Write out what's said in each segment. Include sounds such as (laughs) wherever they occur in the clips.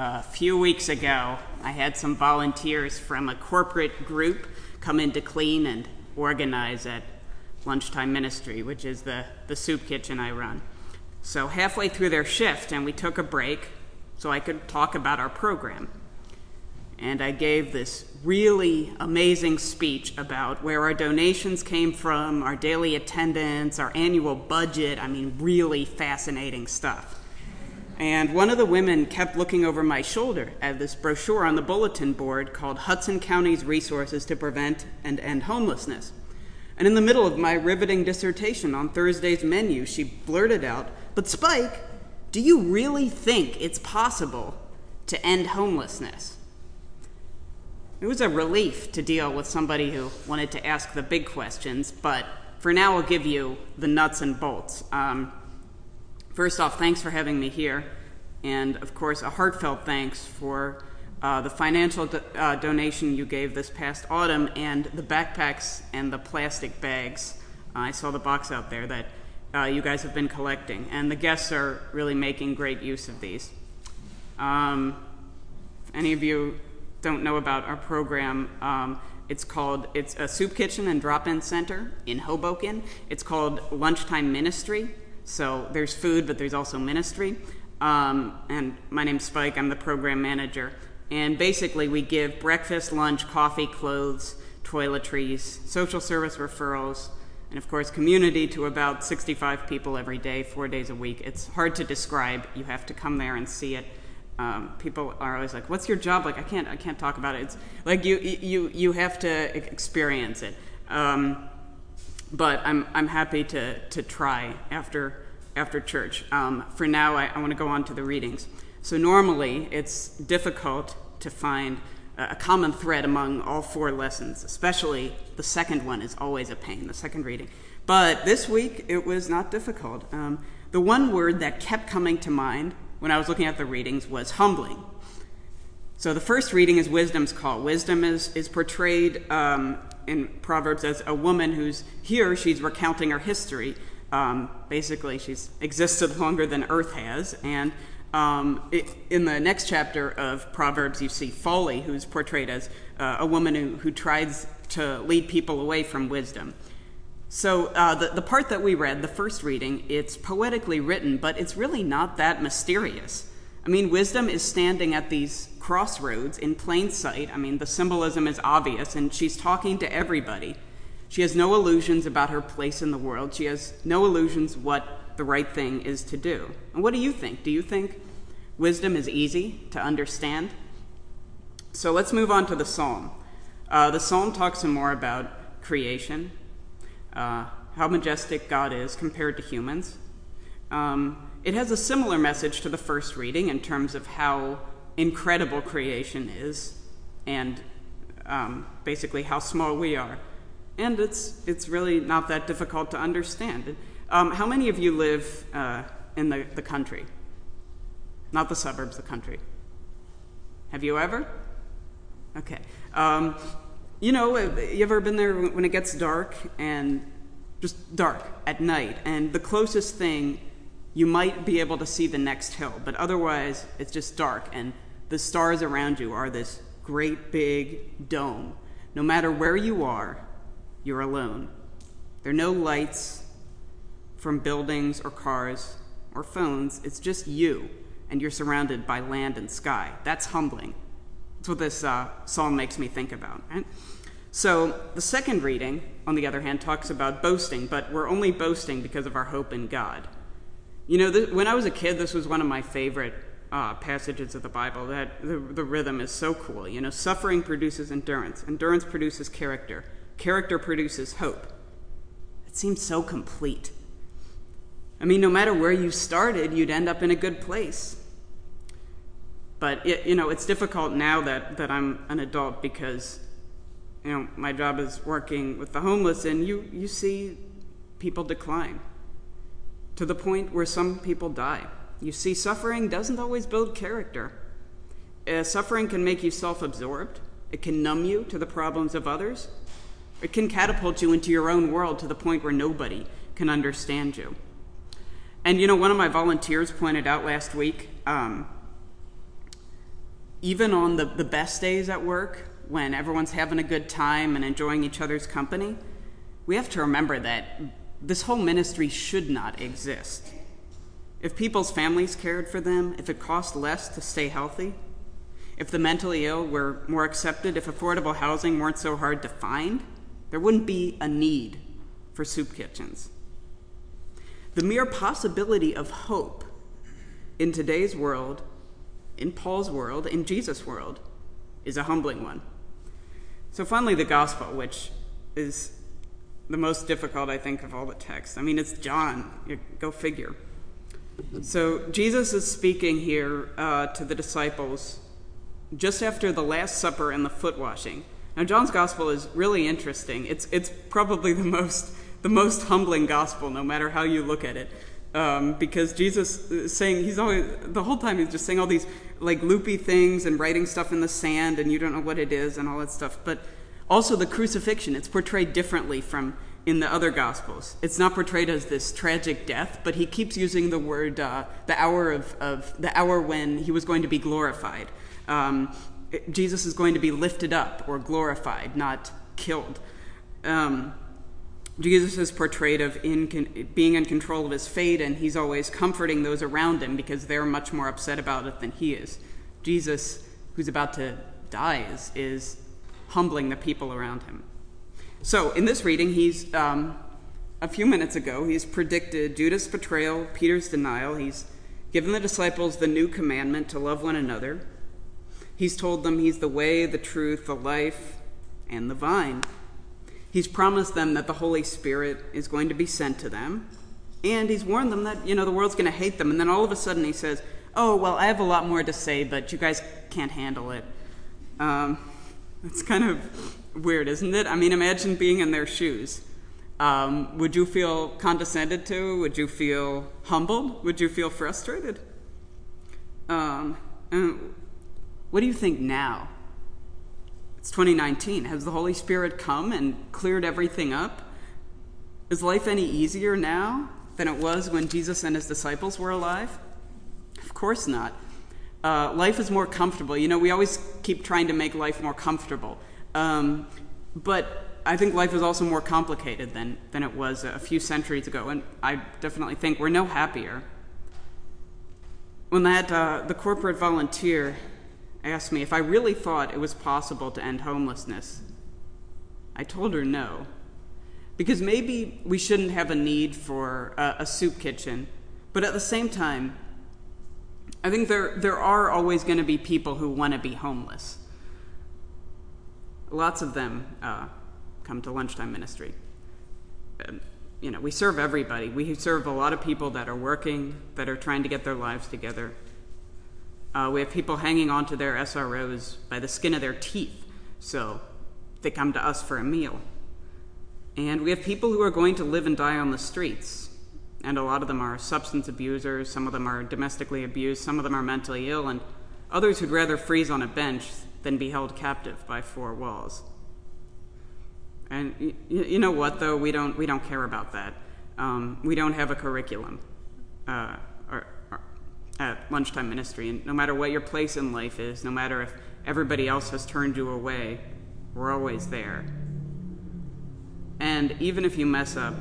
A few weeks ago, I had some volunteers from a corporate group come in to clean and organize at Lunchtime Ministry, which is the, the soup kitchen I run. So, halfway through their shift, and we took a break so I could talk about our program. And I gave this really amazing speech about where our donations came from, our daily attendance, our annual budget. I mean, really fascinating stuff. And one of the women kept looking over my shoulder at this brochure on the bulletin board called Hudson County's Resources to Prevent and End Homelessness. And in the middle of my riveting dissertation on Thursday's menu, she blurted out, But Spike, do you really think it's possible to end homelessness? It was a relief to deal with somebody who wanted to ask the big questions, but for now I'll give you the nuts and bolts. Um, first off, thanks for having me here, and of course, a heartfelt thanks for uh, the financial uh, donation you gave this past autumn and the backpacks and the plastic bags. Uh, I saw the box out there that you guys have been collecting, and the guests are really making great use of these. Um, if any of you don't know about our program, um, it's called it's a soup kitchen and drop-in center in Hoboken. It's called Lunchtime Ministry. So there's food, but there's also ministry. Um, and my name's Spike. I'm the program manager. And basically, we give breakfast, lunch, coffee, clothes, toiletries, social service referrals, and of course, community to about 65 people every day, four days a week. It's hard to describe. You have to come there and see it. Um, people are always like, "What's your job like?" I can't, I can't talk about it. It's like you, you, you have to experience it. Um, but I'm, I'm happy to, to try after, after church. Um, for now, I, want to go on to the readings. So normally, it's difficult to find a common thread among all four lessons, especially the second one is always a pain, the second reading. But this week, it was not difficult. Um, the one word that kept coming to mind when I was looking at the readings was humbling. So the first reading is wisdom's call. Wisdom is, is portrayed um, in Proverbs as a woman who's here, she's recounting her history. Um, basically, she's existed longer than Earth has, and um, it, in the next chapter of Proverbs, you see Folly, who's portrayed as uh, a woman who, who tries to lead people away from wisdom. So, uh, the, the part that we read, the first reading, it's poetically written, but it's really not that mysterious. I mean, wisdom is standing at these crossroads in plain sight. I mean, the symbolism is obvious, and she's talking to everybody. She has no illusions about her place in the world. She has no illusions what the right thing is to do. And what do you think? Do you think wisdom is easy to understand? So let's move on to the psalm. Uh, the psalm talks some more about creation, uh, how majestic God is compared to humans. Um, it has a similar message to the first reading in terms of how incredible creation is and um, basically how small we are. And it's, it's really not that difficult to understand. Um, how many of you live uh, in the, the country? Not the suburbs, the country. Have you ever? Okay. Um, you know, uh, you ever been there when it gets dark and just dark at night, and the closest thing you might be able to see the next hill, but otherwise it's just dark, and the stars around you are this great big dome. No matter where you are, you're alone. There are no lights, from buildings or cars or phones. It's just you, and you're surrounded by land and sky. That's humbling. That's what this uh, psalm makes me think about. Right? So, the second reading, on the other hand, talks about boasting, but we're only boasting because of our hope in God. You know, when I was a kid, this was one of my favorite uh, passages of the Bible. That the, the rhythm is so cool. You know, suffering produces endurance, endurance produces character, character produces hope. It seems so complete. I mean, no matter where you started, you'd end up in a good place. But it, you know, it's difficult now that, that I'm an adult because you know my job is working with the homeless, and you you see people decline to the point where some people die. You see, suffering doesn't always build character. Uh, suffering can make you self-absorbed. It can numb you to the problems of others. It can catapult you into your own world to the point where nobody can understand you. And you know, one of my volunteers pointed out last week um, even on the, the best days at work, when everyone's having a good time and enjoying each other's company, we have to remember that this whole ministry should not exist. If people's families cared for them, if it cost less to stay healthy, if the mentally ill were more accepted, if affordable housing weren't so hard to find, there wouldn't be a need for soup kitchens. The mere possibility of hope in today's world, in Paul's world, in Jesus' world, is a humbling one. So, finally, the gospel, which is the most difficult, I think, of all the texts. I mean, it's John. Go figure. So, Jesus is speaking here uh, to the disciples just after the Last Supper and the foot washing. Now, John's gospel is really interesting. It's, it's probably the most, the most humbling gospel, no matter how you look at it. Um, because Jesus is saying, he's always, the whole time he's just saying all these like loopy things and writing stuff in the sand and you don't know what it is and all that stuff. But also the crucifixion, it's portrayed differently from in the other gospels. It's not portrayed as this tragic death, but he keeps using the word uh, the hour of, of the hour when he was going to be glorified. Um, Jesus is going to be lifted up or glorified, not killed. Um, Jesus is portrayed of in, being in control of his fate, and he's always comforting those around him because they're much more upset about it than he is. Jesus, who's about to die, is, is humbling the people around him. So, in this reading, he's um, a few minutes ago, he's predicted Judas' betrayal, Peter's denial. He's given the disciples the new commandment to love one another. He's told them he's the way, the truth, the life, and the vine. He's promised them that the Holy Spirit is going to be sent to them. And he's warned them that, you know, the world's going to hate them. And then all of a sudden he says, Oh, well, I have a lot more to say, but you guys can't handle it. Um, it's kind of weird, isn't it? I mean, imagine being in their shoes. Um, would you feel condescended to? Would you feel humbled? Would you feel frustrated? Um, what do you think now? It's 2019. Has the Holy Spirit come and cleared everything up? Is life any easier now than it was when Jesus and his disciples were alive? Of course not. Uh, life is more comfortable. You know, we always keep trying to make life more comfortable. Um, but I think life is also more complicated than, than it was a few centuries ago. And I definitely think we're no happier. When that, uh, the corporate volunteer asked me if I really thought it was possible to end homelessness. I told her no. Because maybe we shouldn't have a need for a, a soup kitchen, but at the same time, I think there, there are always going to be people who want to be homeless. Lots of them uh, come to lunchtime ministry. And, you know, we serve everybody. We serve a lot of people that are working, that are trying to get their lives together. Uh, we have people hanging onto their SROs by the skin of their teeth, so they come to us for a meal. And we have people who are going to live and die on the streets. And a lot of them are substance abusers, some of them are domestically abused, some of them are mentally ill, and others who'd rather freeze on a bench than be held captive by four walls. And you, you know what, though? We don't, we don't care about that. Um, we don't have a curriculum. Uh, at lunchtime ministry. And no matter what your place in life is, no matter if everybody else has turned you away, we're always there. And even if you mess up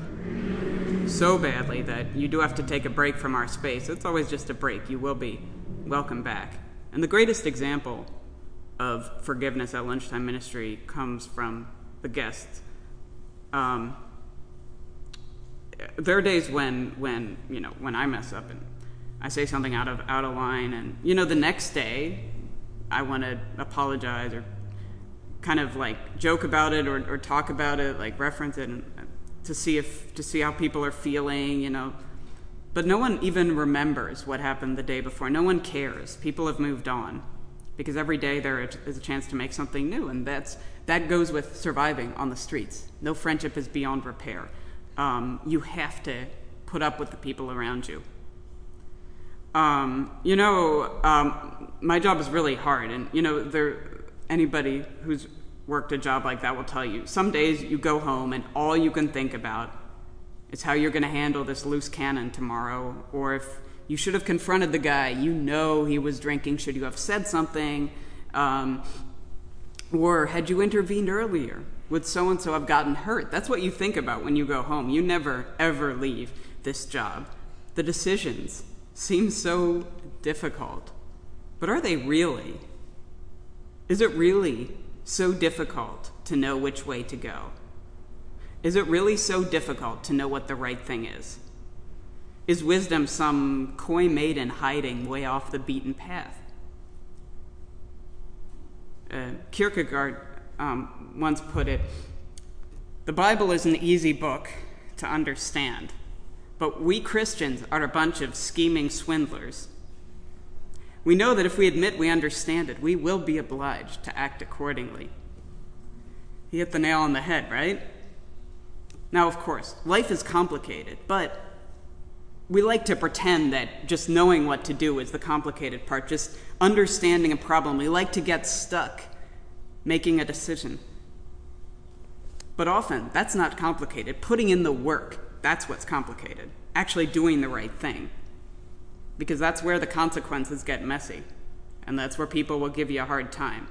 so badly that you do have to take a break from our space, it's always just a break. You will be welcome back. And the greatest example of forgiveness at lunchtime ministry comes from the guests. Um, there are days when, when you know, when I mess up and I say something out of out of line, and you know, the next day, I want to apologize or kind of like joke about it or, or talk about it, like reference it, and, to see if to see how people are feeling, you know. But no one even remembers what happened the day before. No one cares. People have moved on because every day there is a chance to make something new, and that's that goes with surviving on the streets. No friendship is beyond repair. Um, you have to put up with the people around you. Um, you know, um, my job is really hard, and you know, there anybody who's worked a job like that will tell you. Some days you go home and all you can think about is how you're going to handle this loose cannon tomorrow, or if you should have confronted the guy. You know he was drinking. Should you have said something? Um, or had you intervened earlier? Would so and so have gotten hurt? That's what you think about when you go home. You never, ever leave this job. The decisions seem so difficult. But are they really? Is it really so difficult to know which way to go? Is it really so difficult to know what the right thing is? Is wisdom some coy maiden hiding way off the beaten path? Uh, Kierkegaard um, once put it The Bible is an easy book to understand, but we Christians are a bunch of scheming swindlers. We know that if we admit we understand it, we will be obliged to act accordingly. He hit the nail on the head, right? Now, of course, life is complicated, but we like to pretend that just knowing what to do is the complicated part, just understanding a problem. We like to get stuck making a decision. But often, that's not complicated. Putting in the work, that's what's complicated. Actually doing the right thing. Because that's where the consequences get messy, and that's where people will give you a hard time.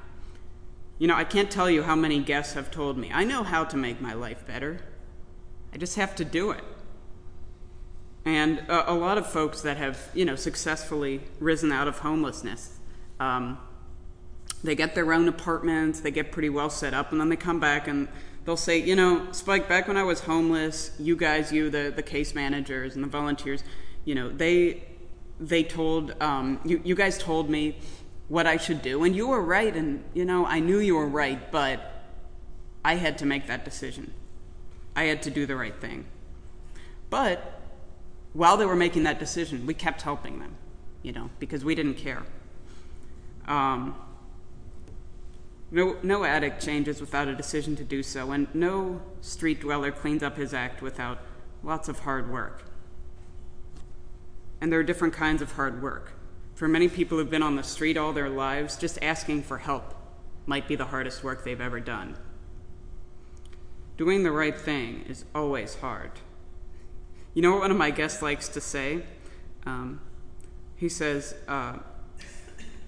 You know, I can't tell you how many guests have told me, I know how to make my life better. I just have to do it. And a, a lot of folks that have, you know, successfully risen out of homelessness, um, they get their own apartments, they get pretty well set up, and then they come back and they'll say, you know, Spike, back when I was homeless, you guys, you, the, the case managers and the volunteers, you know, they, they told, um, you, guys told me what I should do, and you were right, and, you know, I knew you were right, but I had to make that decision. I had to do the right thing. But while they were making that decision, we kept helping them, you know, because we didn't care. Um, no, no addict changes without a decision to do so, and no street dweller cleans up his act without lots of hard work. And there are different kinds of hard work. For many people who've been on the street all their lives, just asking for help might be the hardest work they've ever done. Doing the right thing is always hard. You know what one of my guests likes to say? Um, he says, uh,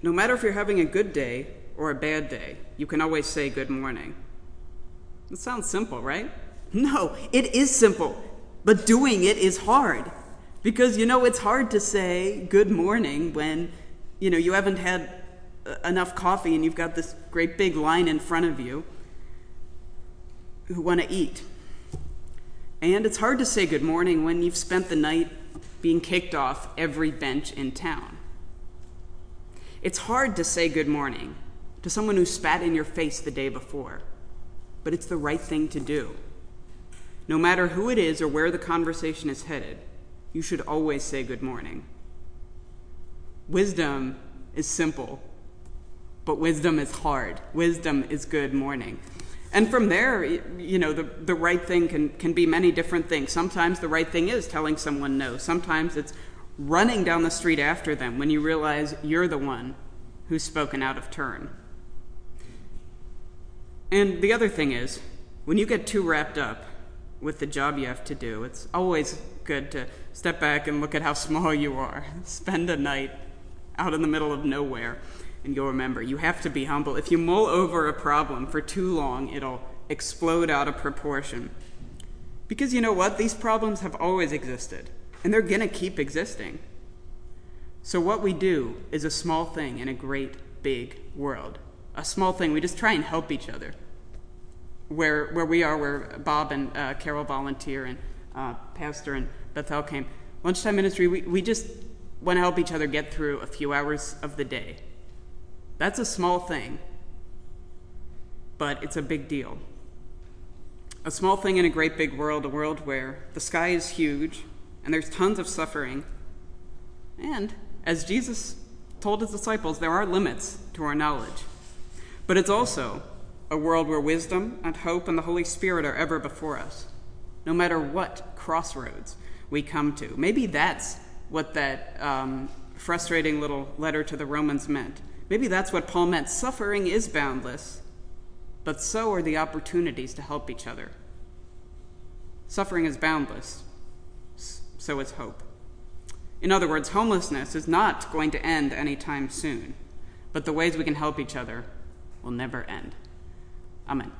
No matter if you're having a good day or a bad day, you can always say good morning. It sounds simple, right? (laughs) No, it is simple, but doing it is hard. Because, you know, it's hard to say good morning when, you know, you haven't had uh, enough coffee and you've got this great big line in front of you who want to eat. And it's hard to say good morning when you've spent the night being kicked off every bench in town. It's hard to say good morning to someone who spat in your face the day before, but it's the right thing to do. No matter who it is or where the conversation is headed, you should always say good morning. Wisdom is simple, but wisdom is hard. Wisdom is good morning. And from there, you know, the, the right thing can, can be many different things. Sometimes the right thing is telling someone no. Sometimes it's running down the street after them when you realize you're the one who's spoken out of turn. And the other thing is, when you get too wrapped up with the job you have to do, it's always good to step back and look at how small you are. Spend a night out in the middle of nowhere and you'll remember you have to be humble. If you mull over a problem for too long, it'll explode out of proportion. Because you know what? These problems have always existed, and they're going to keep existing. So, what we do is a small thing in a great big world. A small thing, we just try and help each other. Where, where we are, where Bob and uh, Carol volunteer, and Uh, pastor and Bethel came, lunchtime ministry, we, we just want to help each other get through a few hours of the day that's a small thing, but it's a big deal. A small thing in a great big world, a world where the sky is huge and there's tons of suffering. And as Jesus told his disciples, there are limits to our knowledge. But it's also a world where wisdom and hope and the Holy Spirit are ever before us, no matter what crossroads we come to. Maybe that's what that um, frustrating little letter to the Romans meant. Maybe that's what Paul meant. Suffering is boundless, but so are the opportunities to help each other. Suffering is boundless, so is hope. In other words, homelessness is not going to end anytime soon. but the ways we can help each other will never end. Amen.